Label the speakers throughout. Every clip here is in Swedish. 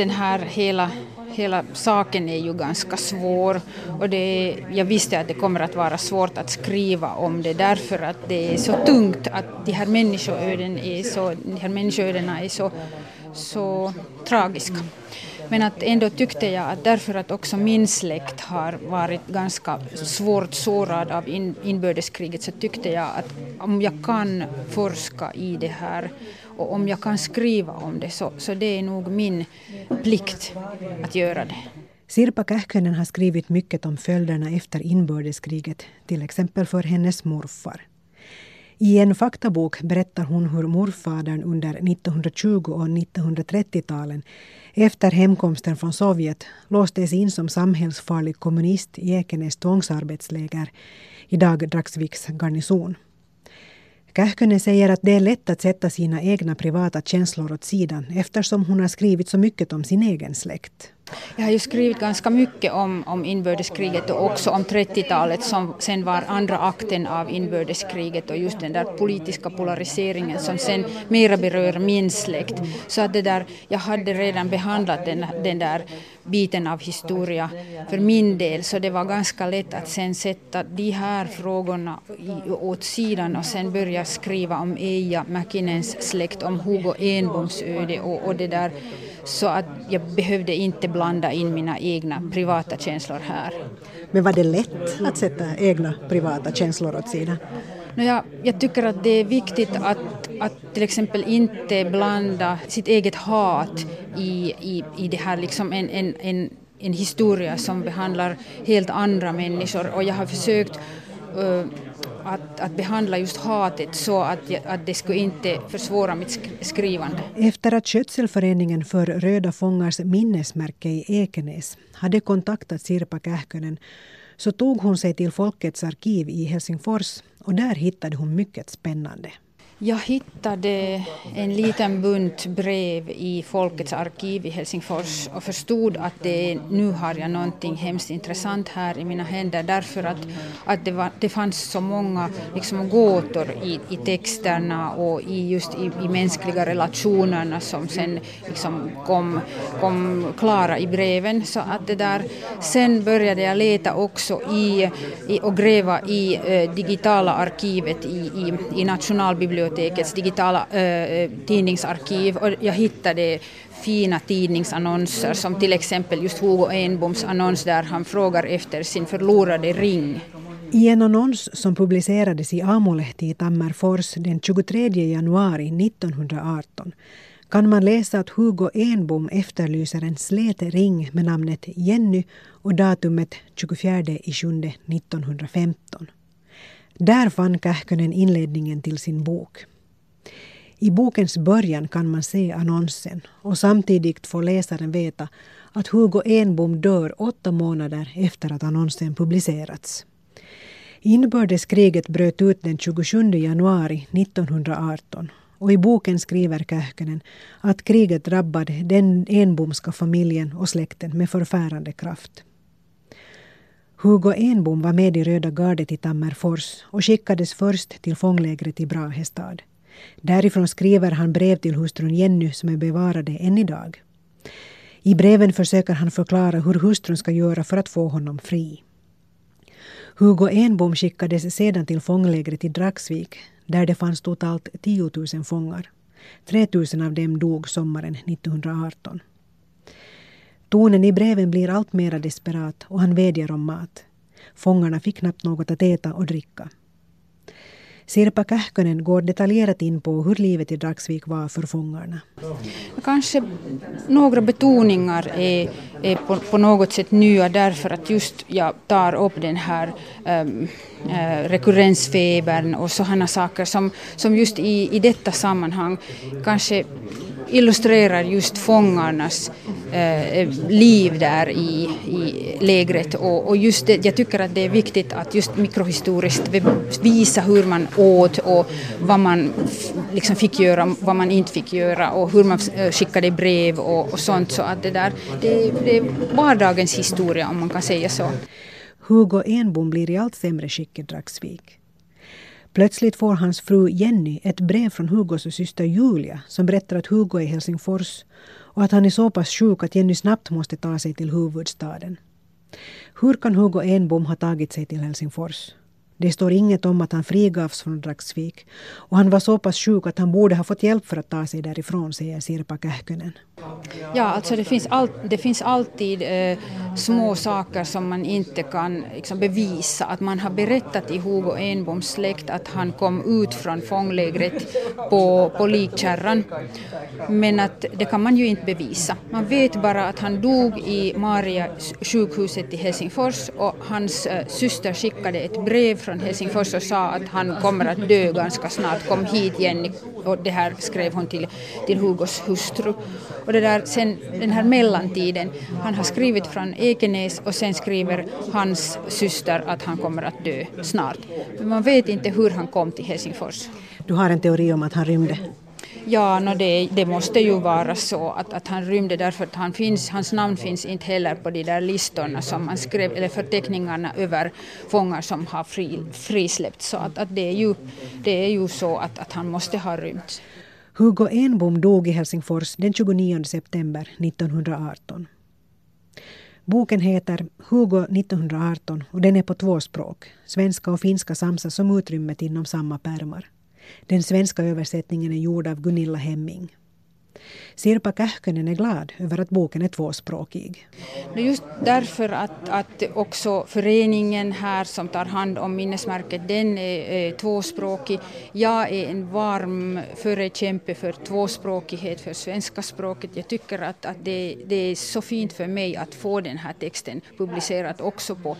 Speaker 1: den här hela, hela saken är ju ganska svår och det, jag visste att det kommer att vara svårt att skriva om det därför att det är så tungt att de här människoöden är så, de här människoödena är så, så tragiska. Men att ändå tyckte jag att därför att också min släkt har varit ganska svårt sårad av in, inbördeskriget så tyckte jag att om jag kan forska i det här och om jag kan skriva om det så, så det är nog min plikt att göra det.
Speaker 2: Sirpa Kähkönen har skrivit mycket om följderna efter inbördeskriget, till exempel för hennes morfar. I en faktabok berättar hon hur morfadern under 1920 och 1930-talen efter hemkomsten från Sovjet låstes in som samhällsfarlig kommunist i Ekenäs tvångsarbetsläger, idag Dragsviks garnison. Kähkönen säger att det är lätt att sätta sina egna privata känslor åt sidan eftersom hon har skrivit så mycket om sin egen släkt.
Speaker 1: Jag har ju skrivit ganska mycket om, om inbördeskriget och också om 30-talet som sen var andra akten av inbördeskriget och just den där politiska polariseringen som sen mera berör min släkt. Så att det där, jag hade redan behandlat den, den där biten av historia för min del så det var ganska lätt att sen sätta de här frågorna åt sidan och sen börja skriva om Eija Mäkinens släkt, om Hugo Enboms öde och, och det där så att jag behövde inte blanda in mina egna privata känslor här.
Speaker 2: Men var det lätt att sätta egna privata känslor åt sidan?
Speaker 1: No, jag, jag tycker att det är viktigt att, att till exempel inte blanda sitt eget hat i, i, i det här liksom en, en, en, en historia som behandlar helt andra människor och jag har försökt Eh, att, att behandla just hatet så att, att det skulle inte försvåra mitt skrivande.
Speaker 2: Efter att Skötselföreningen för Röda fångars minnesmärke i Ekenäs hade kontaktat Sirpa Kähkönen så tog hon sig till Folkets arkiv i Helsingfors och där hittade hon mycket spännande.
Speaker 1: Jag hittade en liten bunt brev i Folkets arkiv i Helsingfors och förstod att det, nu har jag någonting hemskt intressant här i mina händer därför att, att det, var, det fanns så många liksom, gåtor i, i texterna och i just i, i mänskliga relationerna som sen liksom, kom, kom klara i breven. Så att det där, sen började jag leta också i, i och gräva i eh, digitala arkivet i, i, i Nationalbiblioteket bibliotekets digitala äh, tidningsarkiv och jag hittade fina tidningsannonser som till exempel just Hugo Enboms annons där han frågar efter sin förlorade ring.
Speaker 2: I en annons som publicerades i Amulehti i Tammerfors den 23 januari 1918 kan man läsa att Hugo Enbom efterlyser en slät ring med namnet Jenny och datumet 24 juli 1915. Där fann Kähkönen inledningen till sin bok. I bokens början kan man se annonsen och samtidigt får läsaren veta att Hugo Enbom dör åtta månader efter att annonsen publicerats. Inbördeskriget bröt ut den 27 januari 1918 och i boken skriver Kähkönen att kriget drabbade den Enbomska familjen och släkten med förfärande kraft. Hugo Enbom var med i Röda gardet i Tammerfors och skickades först till fånglägret i Brahestad. Därifrån skriver han brev till hustrun Jenny som är bevarade än idag. I breven försöker han förklara hur hustrun ska göra för att få honom fri. Hugo Enbom skickades sedan till fånglägret i Dragsvik där det fanns totalt 10 000 fångar. 3 000 av dem dog sommaren 1918. Tonen i breven blir allt mera desperat och han vädjar om mat. Fångarna fick knappt något att äta och dricka. Sirpa Kähkönen går detaljerat in på hur livet i Dragsvik var för fångarna.
Speaker 1: Kanske några betoningar är, är på, på, något sätt nya därför att just jag tar upp den här um, uh, rekurrensfebern och sådana saker som, som just i, i detta sammanhang kanske illustrerar just fångarnas eh, liv där i, i lägret. Och, och just det, jag tycker att det är viktigt att just mikrohistoriskt visa hur man åt och vad man liksom fick göra, vad man inte fick göra och hur man eh, skickade brev och, och sånt. Så att det, där, det, det är vardagens historia om man kan säga så.
Speaker 2: Hugo Enbom blir i allt sämre skick i Dragsvik. Plötsligt får hans fru Jenny ett brev från Hugos syster Julia som berättar att Hugo är i Helsingfors och att han är så pass sjuk att Jenny snabbt måste ta sig till huvudstaden. Hur kan Hugo Enbom ha tagit sig till Helsingfors? Det står inget om att han frigavs från Dragsvik och han var så pass sjuk att han borde ha fått hjälp för att ta sig därifrån, säger Sirpa Kähkönen.
Speaker 1: Ja, alltså det finns, all, det finns alltid eh, små saker som man inte kan liksom, bevisa. Att man har berättat i Hugo Enboms släkt att han kom ut från fånglägret på, på likkärran. Men att det kan man ju inte bevisa. Man vet bara att han dog i Maria sjukhuset i Helsingfors och hans eh, syster skickade ett brev från Helsingfors och sa att han kommer att dö ganska snart. Kom hit Jenny. Och det här skrev hon till, till Hugos hustru. Och det där, sen den här mellantiden, han har skrivit från Ekenäs och sen skriver hans syster att han kommer att dö snart. Men man vet inte hur han kom till Helsingfors.
Speaker 2: Du har en teori om att han rymde?
Speaker 1: Ja, no det, det, måste ju vara så att, att han rymde därför att han finns, hans namn finns inte heller på de där listorna som man skrev, eller förteckningarna över fångar som har fri, frisläppts. Så att, att det, är ju, det är ju så att, att han måste ha rymt.
Speaker 2: Hugo Enbom dog i Helsingfors den 29 september 1918. Boken heter Hugo 1918 och den är på två språk. Svenska och finska samsas om utrymmet inom samma pärmar. Den svenska översättningen är gjord av Gunilla Hemming. Sirpa Kähkönen är glad över att boken är tvåspråkig.
Speaker 1: Just därför att, att också föreningen här som tar hand om minnesmärket, den är, är tvåspråkig. Jag är en varm förkämpe för tvåspråkighet, för svenska språket. Jag tycker att, att det, det är så fint för mig att få den här texten publicerad också på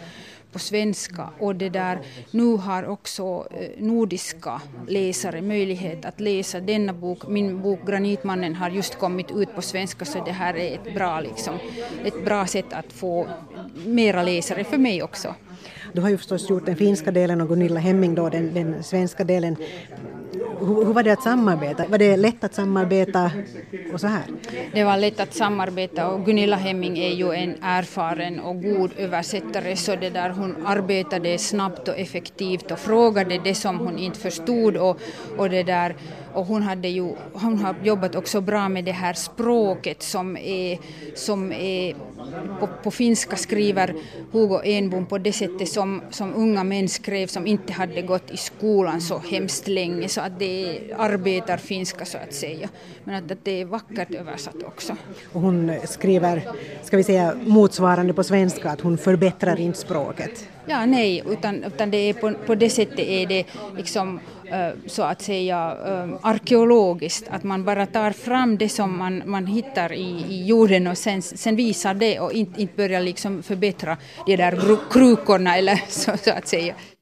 Speaker 1: på svenska och det där, nu har också eh, nordiska läsare möjlighet att läsa denna bok. Min bok Granitmannen har just kommit ut på svenska så det här är ett bra, liksom, ett bra sätt att få mera läsare för mig också.
Speaker 2: Du har ju förstås gjort den finska delen och Gunilla Hemming då den, den svenska delen. Hur, hur, var det att samarbeta? Var det lätt att samarbeta och så här?
Speaker 1: Det var lätt att samarbeta och Gunilla Hemming är ju en erfaren och god översättare så det där hon arbetade snabbt och effektivt och frågade det som hon inte förstod och, och det där och hon, hade ju, hon har jobbat också bra med det här språket som är, som är på, på finska skriver Hugo Enbom på det sättet som, som unga män skrev som inte hade gått i skolan så hemskt länge så att det är arbetarfinska så att säga. Men att, att det är vackert översatt också.
Speaker 2: Och hon skriver, ska vi säga motsvarande på svenska, att hon förbättrar inte språket?
Speaker 1: Ja, nej, utan, utan det är på, på det sättet är det liksom så att säga arkeologiskt, att man bara tar fram det som man, man hittar i, i jorden och sen, sen visar det och inte, inte börjar liksom förbättra de där krukorna eller så, så att säga.